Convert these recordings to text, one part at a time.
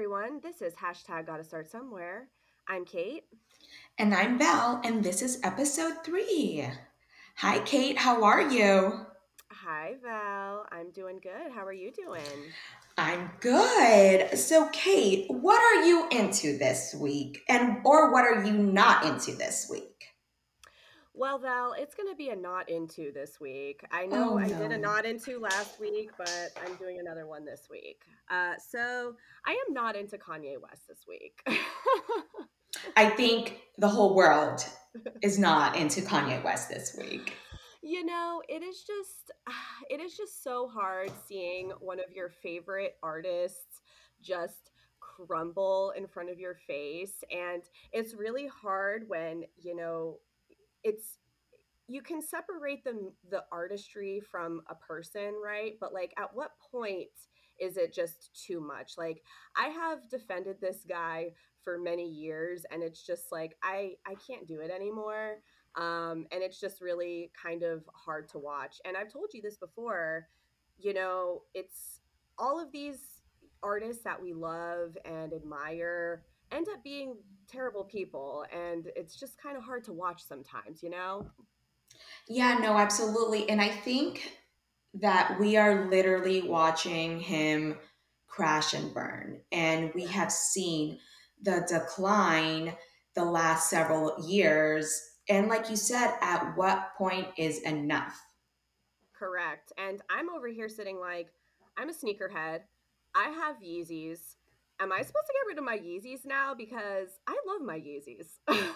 everyone. This is hashtag gotta start somewhere. I'm Cait. And I'm Val, and this is episode three. Hi, Cait. How are you? Hi, Val. I'm doing good. How are you doing? I'm good. So, Cait, what are you into this week? And or what are you not into this week? Well, Val, it's going to be a not into this week. I know Oh I did a not into last week, but I'm doing another one this week. Uh, so I am not into Kanye West this week. I think the whole world is not into Kanye West this week. You know, it is just it is just so hard seeing one of your favorite artists just crumble in front of your face and it's really hard when, you know, it's you can separate the the artistry from a person, right? But like at what point is it just too much? Like I have defended this guy for many years and it's just like I I can't do it anymore. Um and it's just really kind of hard to watch. And I've told you this before, you know, it's all of these artists that we love and admire end up being terrible people and it's just kind of hard to watch sometimes, you know? Yeah, no, absolutely. And I think that we are literally watching him crash and burn. And we have seen the decline the last several years. And like you said, at what point is enough? Correct. And I'm over here sitting like, I'm a sneakerhead. I have Yeezys. Am I supposed to get rid of my Yeezys now? Because I love my Yeezys.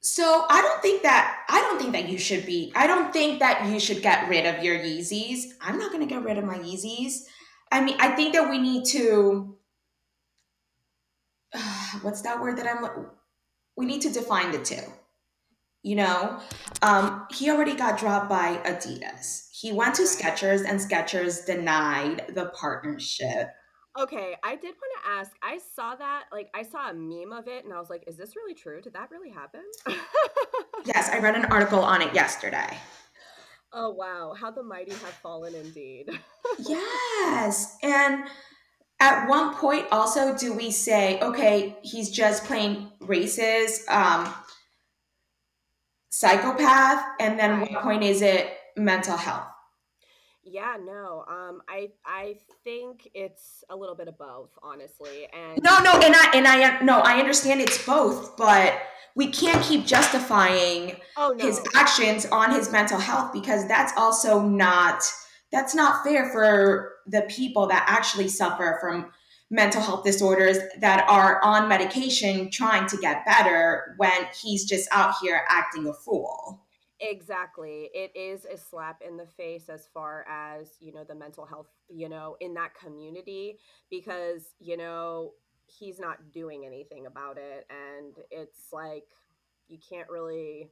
So I don't think that I don't think that you should be I don't think that you should get rid of your Yeezys. I'm not gonna get rid of my Yeezys. I mean, I think that we need to what's that word that I'm we need to define the two. You know, um, he already got dropped by Adidas. He went to. Skechers, and Skechers denied the partnership. Okay, I did want to ask. I saw that, like, I saw a meme of it and I was like, is this really true? Did that really happen? Yes, I read an article on it yesterday. oh, wow. How the mighty have fallen indeed. Yes, and at one point, also, do we say, okay, he's just playing racist, um, psychopath, and then what point is it mental health? Yeah, no. Um, I I think it's a little bit of both, honestly. And No, no, and I and I no, I understand it's both, but we can't keep justifying oh his actions on his mental health because that's also not that's not fair for the people that actually suffer from mental health disorders that are on medication trying to get better when he's just out here acting a fool. Exactly. It is a slap in the face as far as, you know, the mental health, you know, in that community because, you know, he's not doing anything about it. And it's like, you can't really,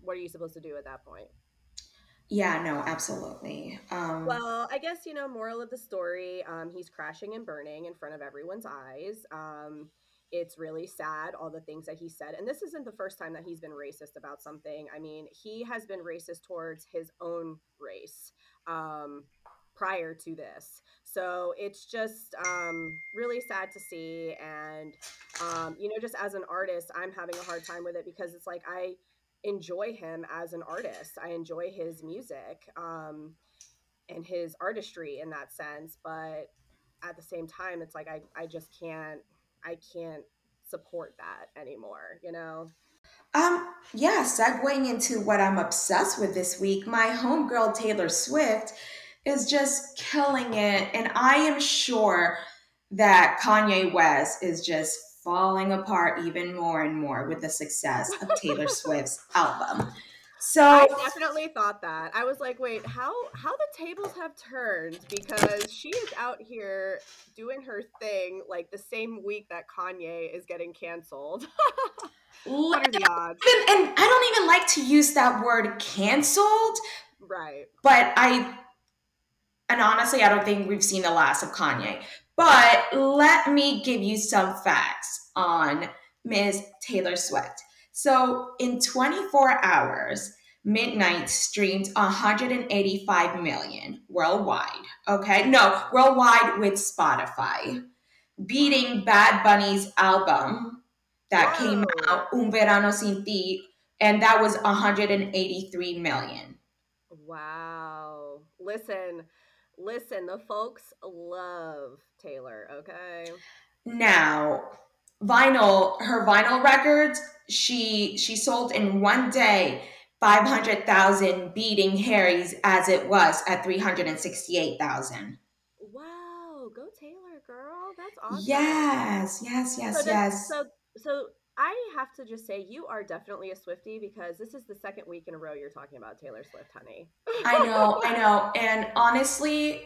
what are you supposed to do at that point? Yeah, no, absolutely. Um Well, I guess, you know, moral of the story, um, he's crashing and burning in front of everyone's eyes. Um, it's really sad, all the things that he said. And this isn't the first time that he's been racist about something. I mean, he has been racist towards his own race um, prior to this. So it's just um, really sad to see. And, um, you know, just as an artist, I'm having a hard time with it because it's like I enjoy him as an artist, I enjoy his music. Um, and his artistry in that sense but at the same time it's like i, I just can't i can't support that anymore you know um yeah, segueing into what I'm obsessed with this week, my homegirl Taylor Swift is just killing it and I am sure that Kanye West is just falling apart even more and more with the success of Taylor Swift's album. I definitely thought that i was like wait how how the tables have turned because she is out here doing her thing like the same week that kanye is getting canceled what are the odds and, and I don't even like to use that word canceled, right but I and honestly, I don't think we've seen the last of Kanye. But let me give you some facts on Ms. Taylor Swift. So, in 24 hours, Midnight streamed 185 million worldwide. Okay, no, worldwide with Spotify. beating Bad Bunny's album that came out, Un Verano Sin Ti, and that was 183 million. Wow. Listen, listen, the folks love Taylor, okay? Now, vinyl, her vinyl records, she she sold in one day 500,000 beating Harry's as it was at 368,000. Wow, go Taylor, girl. That's awesome. Yes, yes, yes, So yes. so so I have to just say you are definitely a Swiftie because this is the second week in a row you're talking about Taylor Swift, honey. I know, I know. And honestly,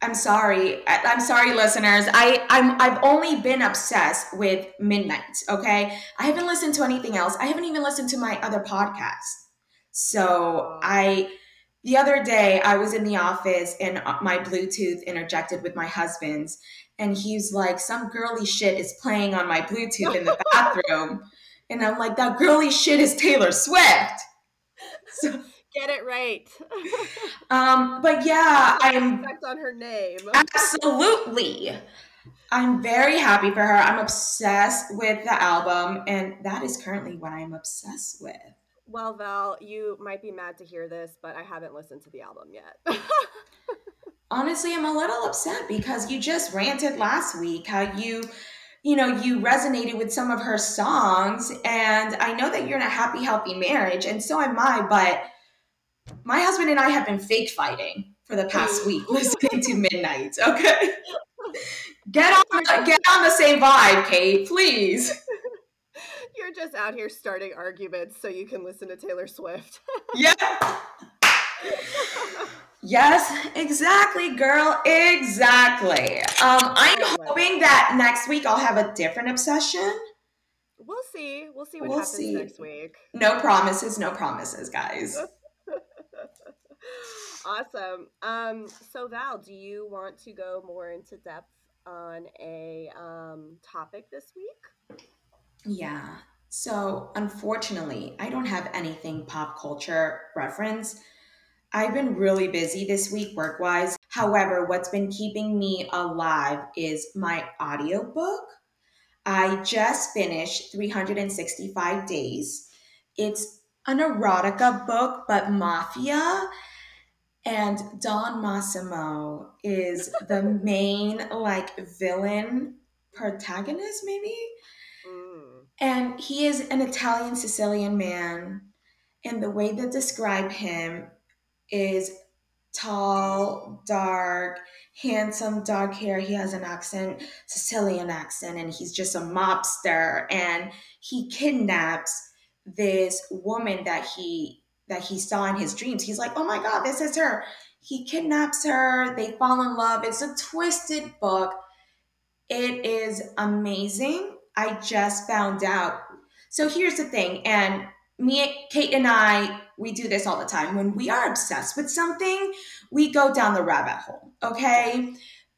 I'm sorry. I, I'm sorry, listeners. I, I'm I've only been obsessed with Midnight. Okay, I haven't listened to anything else. I haven't even listened to my other podcasts. So I, the other day, I was in the office and uh, my Bluetooth interjected with my husband's, and he's like, "Some girly shit is playing on my Bluetooth in the bathroom," and I'm like, "That girly shit is Taylor Swift." So, Get it right. um, but yeah, I'm on her name. Absolutely. I'm very happy for her. I'm obsessed with the album, and that is currently what I'm obsessed with. Well, Val, you might be mad to hear this, but I haven't listened to the album yet. Honestly, I'm a little upset because you just ranted last week how you, you know, you resonated with some of her songs, and I know that you're in a happy, healthy marriage, and so am I, but my husband and I have been fake fighting for the past week listening to Midnight, okay? Get on, get on the same vibe, Cait, please. You're just out here starting arguments so you can listen to Taylor Swift. Yeah. Yes, exactly, girl. Exactly. Um, I'm hoping that next week I'll have a different obsession. we'll see. We'll see what We'll happens see. next week. No promises, no promises, guys. Awesome. Um, so Val, do you want to go more into depth on a um, topic this week? Yeah. So, unfortunately, I don't have anything pop culture reference. I've been really busy this week work wise. However, what's been keeping me alive is my audiobook. I just finished 365 Days. It's an erotica book, but mafia. And Don Massimo is the main, like, villain protagonist, maybe? Mm. And he is an Italian Sicilian man. And the way they describe him is tall, dark, handsome, dark hair. He has an accent, Sicilian accent, and he's just a mobster. And he kidnaps this woman that he that he saw in his dreams. He's like, oh my god, this is her. He kidnaps her. They fall in love. It's a twisted book. It is amazing. I just found out. So here's the thing, and me, Cait, and I, we do this all the time. When we are obsessed with something, we go down the rabbit hole. Okay,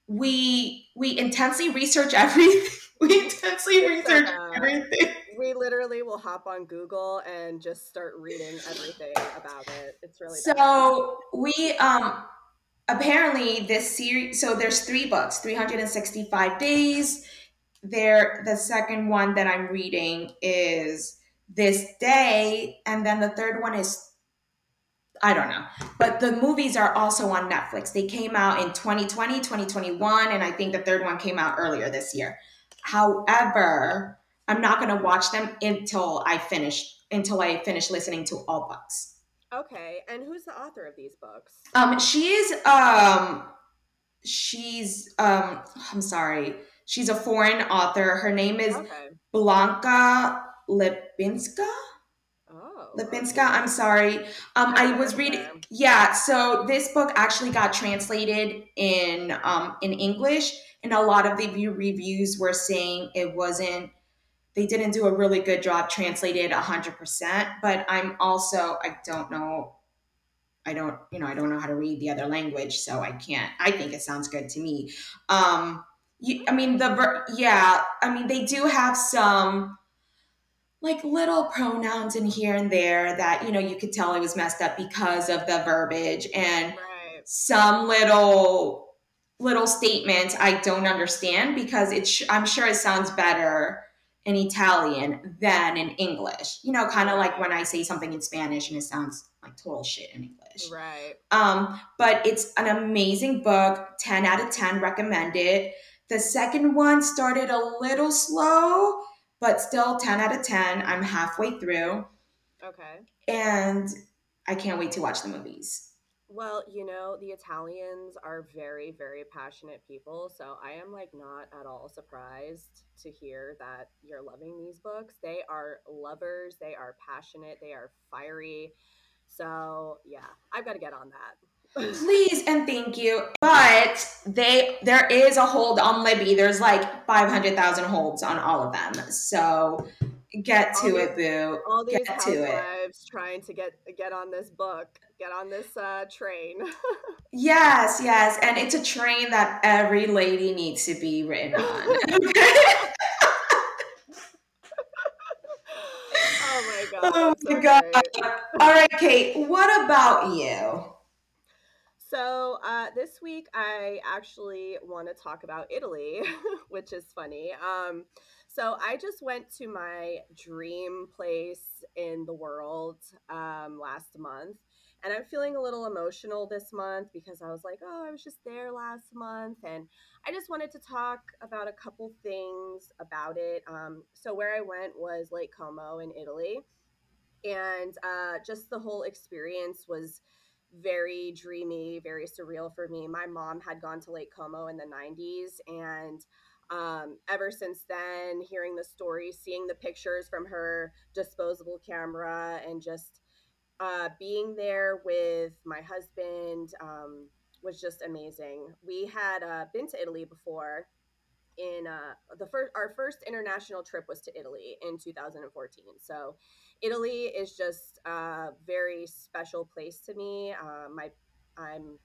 we we intensely research everything. We intensely research everything. We literally will hop on Google and just start reading everything about it. It's really bad. So we um apparently this series. So there's three books, 365 days. There, the second one that I'm reading is this day, and then the third one is I don't know. But the movies are also on Netflix. They came out in 2020, 2021, and I think the third one came out earlier this year. However, I'm not going to watch them until I finish until I finish listening to all books. Okay, and who's the author of these books? Um, she is um, she's um, I'm sorry, she's a foreign author. Her name is Okay. Blanka Lipinska. Oh. Lipinska, I'm sorry. Um, I was reading. Yeah, so this book actually got translated in um, in English, and a lot of the reviews were saying it wasn't. They didn't do a really good job translated hundred percent. But I'm also I don't know. I don't you know I don't know how to read the other language, so I can't. I think it sounds good to me. Um, you, I mean the yeah. I mean they do have some like little pronouns in here and there that you know you could tell it was messed up because of the verbiage and Right. some little little statements I don't understand because it's I'm sure it sounds better in Italian than in English. You know, kind of like when I say something in Spanish and it sounds like total shit in English. Right. Um, but it's an amazing book. 10 out of 10 recommended. The second one started a little slow, but still 10 out of 10. I'm halfway through. Okay. And I can't wait to watch the movies. Well, you know, the Italians are very, very passionate people. So I am like not at all surprised to hear that you're loving these books. They are lovers, they are passionate, they are fiery. So yeah, I've got to get on that. Please and thank you. But they there is a hold on Libby. There's like 500,000 holds on all of them. So get to it, boo. All these Get to it. housewives trying to get get on this book, get on this uh, train. Yes, yes. And it's a train that every lady needs to be written on. oh my god. oh that's so my God. great. All right, Cait, what about you? So, uh, this week I actually want to talk about Italy, which is funny. Um, so, I just went to my dream place in the world um, last month, and I'm feeling a little emotional this month because I was like, oh, I was just there last month, and I just wanted to talk about a couple things about it. Um, so, where I went was Lake Como in Italy, and uh, just the whole experience was very dreamy, very surreal for me. My mom had gone to Lake Como in the 90s and um, ever since then, hearing the stories, seeing the pictures from her disposable camera, and just uh, being there with my husband um, was just amazing. We had uh, been to Italy before. In uh, the first, our first international trip was to Italy in 2014. So, Italy is just a very special place to me. Uh, my I'm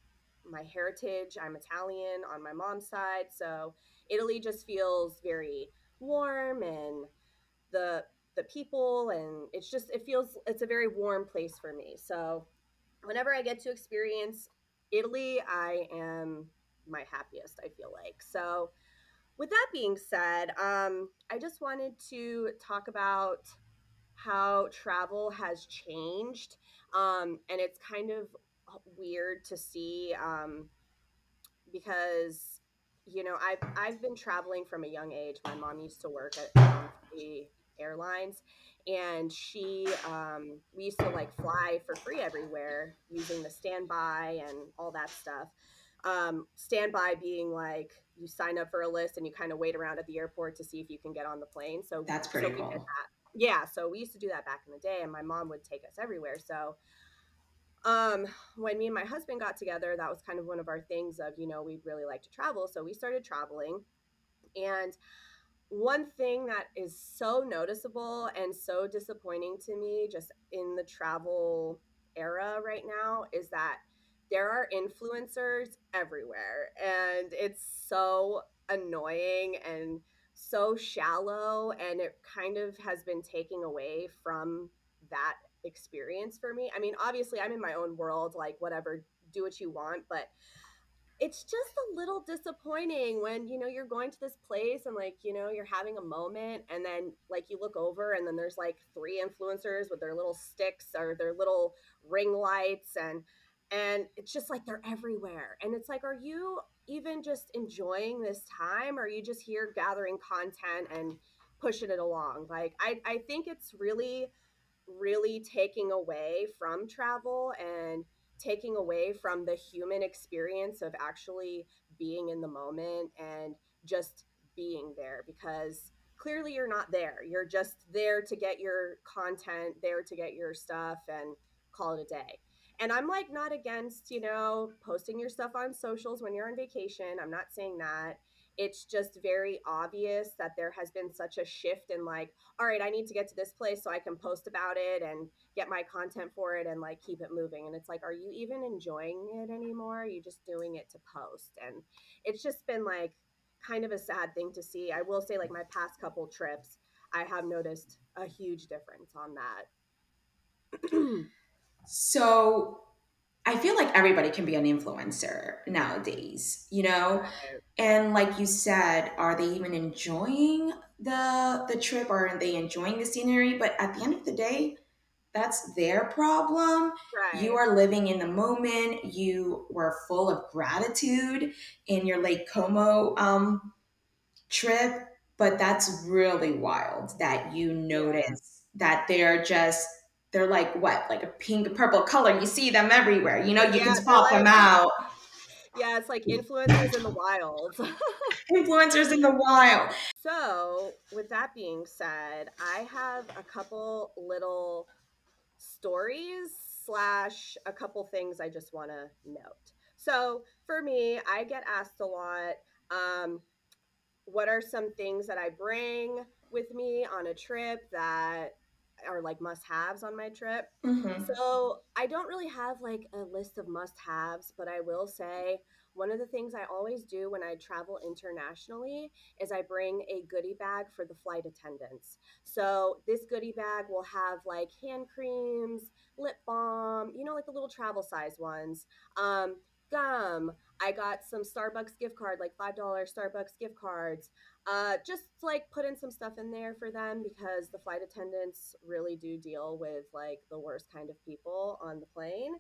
my heritage. I'm Italian on my mom's side, so Italy just feels very warm and the the people and it's just it feels it's a very warm place for me. So whenever I get to experience Italy, I am my happiest. I feel like so. With that being said, um, I just wanted to talk about how travel has changed. Um, and it's kind of weird to see um, because, you know, I've, I've been traveling from a young age. My mom used to work at um, the airlines and she um, we used to like fly for free everywhere using the standby and all that stuff um, standby being like you sign up for a list and you kind of wait around at the airport to see if you can get on the plane so That's pretty did cool. that yeah so we used to do that back in the day and my mom would take us everywhere so um when me and my husband got together that was kind of one of our things of you know we'd really like to travel so we started traveling. And one thing that is so noticeable and so disappointing to me just in the travel era right now is that there are influencers everywhere and it's so annoying and so shallow and it kind of has been taking away from that experience for me. I mean, obviously I'm in my own world like whatever, do what you want, but it's just a little disappointing when you know you're going to this place and like you know you're having a moment and then like you look over and then there's like three influencers with their little sticks or their little ring lights and and it's just like they're everywhere. And it's like are you even just enjoying this time? Or are you just here gathering content and pushing it along? Like i i think it's really really taking away from travel and taking away from the human experience of actually being in the moment and just being there because clearly you're not there. You're just there to get your content, there to get your stuff and call it a day. And I'm like not against, you know, posting your stuff on socials when you're on vacation. I'm not saying that. It's just very obvious that there has been such a shift in like, all right, I need to get to this place so I can post about it and get my content for it and like keep it moving. And it's like, are you even enjoying it anymore? Are you just doing it to post? And it's just been like kind of a sad thing to see. I will say, like, my past couple trips, I have noticed a huge difference on that. So I feel like everybody can be an influencer nowadays, you know? And like you said, are they even enjoying the the trip? or Are they enjoying the scenery? But at the end of the day, that's their problem. You are living in the moment. You were full of gratitude in your Lake Como um, trip, but that's really wild that you notice that they're just they're like what like a pink purple color you see them everywhere you know you can Yeah, they're spot them like out yeah, it's like influencers in the wild. influencers in the wild So, with that being said, I have a couple little stories slash a couple things I just want to note. So, for me, I get asked a lot, um, what are some things that I bring with me on a trip that are like must haves on my trip? hmm So I don't really have like a list of must haves, but I will say one of the things I always do when I travel internationally is I bring a goodie bag for the flight attendants. So this goodie bag will have like hand creams, lip balm, you know, like the little travel size ones, um, gum. I got some Starbucks gift card, like $5 Starbucks gift cards. Uh, just like put in some stuff in there for them because the flight attendants really do deal with like the worst kind of people on the plane.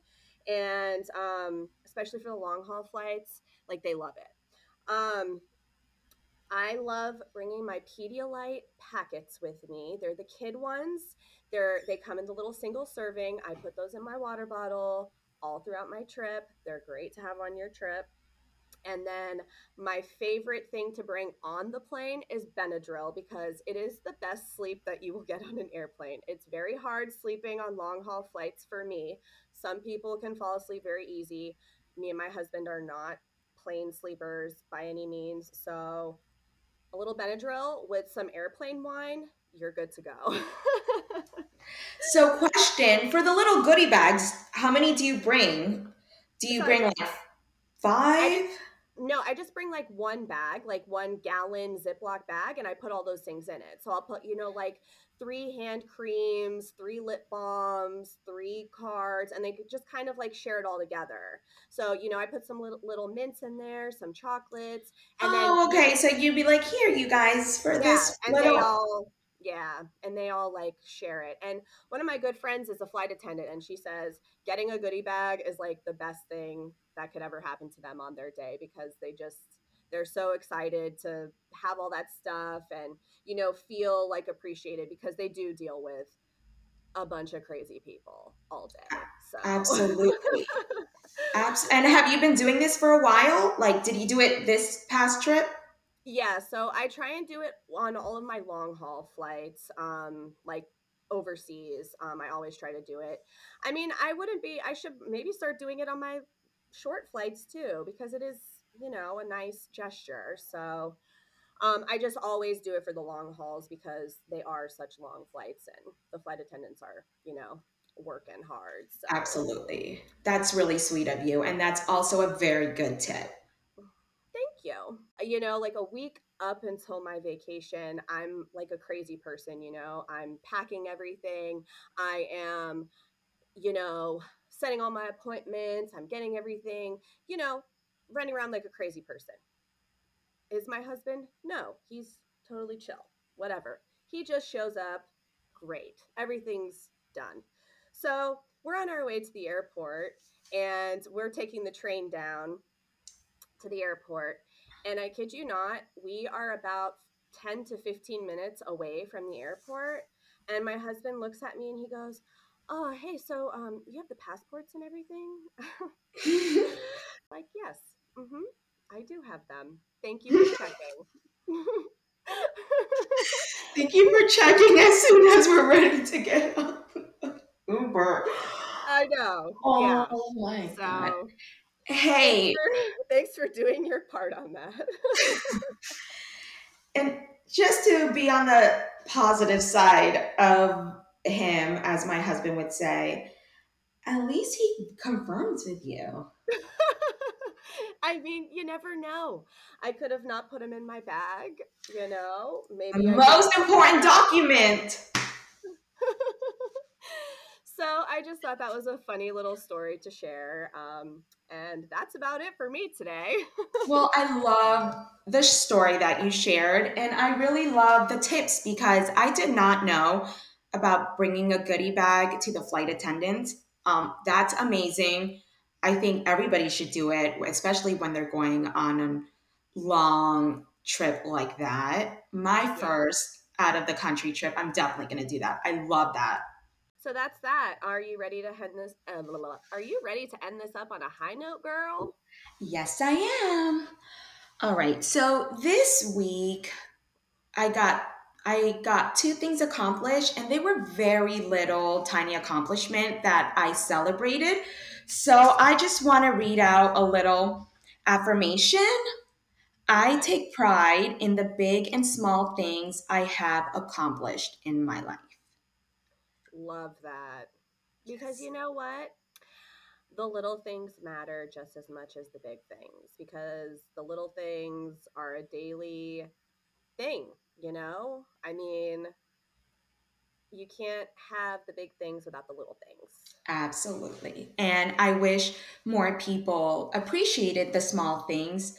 And um, especially for the long haul flights, like they love it. Um, I love bringing my Pedialyte packets with me. They're the kid ones. They're they come in the little single serving. I put those in my water bottle all throughout my trip. They're great to have on your trip. And then my favorite thing to bring on the plane is Benadryl because it is the best sleep that you will get on an airplane. It's very hard sleeping on long haul flights for me. Some people can fall asleep very easy. Me and my husband are not plane sleepers by any means. So a little Benadryl with some airplane wine, you're good to go. so question for the little goodie bags how many do you bring do you so bring like I five just No, I just bring like one bag, like one gallon Ziploc bag, and I put all those things in it. So I'll put, you know, like three hand creams, three lip balms, three cards, and they could just kind of like share it all together. So, you know, I put some little, little mints in there, some chocolates, and oh know, okay so you'd be like here you guys for yeah, this and they little all, yeah, and they all like share it. And one of my good friends is a flight attendant, and she says getting a goodie bag is like the best thing that could ever happen to them on their day because they just, they're so excited to have all that stuff and, you know, feel like appreciated because they do deal with a bunch of crazy people all day. So. absolutely Abs- and have you been doing this for a while like did you do it this past trip Yeah, so I try and do it on all of my long haul flights, um, like overseas. Um, I always try to do it. I mean, I wouldn't be, I should maybe start doing it on my short flights too, because it is, you know, a nice gesture. So um, I just always do it for the long hauls because they are such long flights and the flight attendants are, you know, working hard. So Absolutely. That's really sweet of you. And that's also a very good tip. You. You know, like a week up until my vacation, I'm like a crazy person, you know. I'm packing everything. I am, you know, setting all my appointments. I'm getting everything, you know, running around like a crazy person. Is my husband? No, he's totally chill. Whatever. He just shows up. Great. Everything's done. So we're on our way to the airport and we're taking the train down to the airport. And I kid you not, we are about 10 to 15 minutes away from the airport. And my husband looks at me and he goes, Oh, hey, so um, you have the passports and everything? like, yes, mm-hmm, I do have them. Thank you for checking. Thank you for checking as soon as we're ready to get on Uber. I know. Yeah. Oh my God. So thanks Hey, for thanks for doing your part on that. and just to be on the positive side of him, as my husband would say, at least he confirms with you. I mean, you never know. I could have not put him in my bag, you know? Maybe most important document. so I just thought that was a funny little story to share. Um, and that's about it for me today. well, I love the story that you shared, and I really love the tips because I did not know about bringing a goodie bag to the flight attendant. Um, that's amazing. I think everybody should do it, especially when they're going on a long trip like that. My yeah. first out of the country trip, I'm definitely going to do that. I love that. So that's that. Are you ready to end this? Uh, blah, blah, blah. Are you ready to end this up on a high note, girl? Yes, I am. All right. So this week, I got I got two things accomplished, and they were very little, tiny accomplishment that I celebrated. So I just want to read out a little affirmation. I take pride in the big and small things I have accomplished in my life. Love that. Because you know what? The little things matter just as much as the big things because the little things are a daily thing, you know? I mean, you can't have the big things without the little things. Absolutely. And I wish more people appreciated the small things.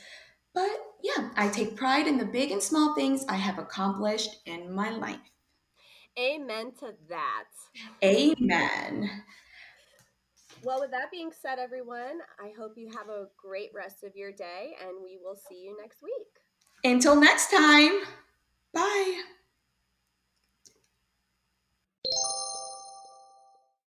But yeah, I take pride in the big and small things I have accomplished in my life. Amen to that. Amen. Well, with that being said, everyone, I hope you have a great rest of your day and we will see you next week. Until next time, bye.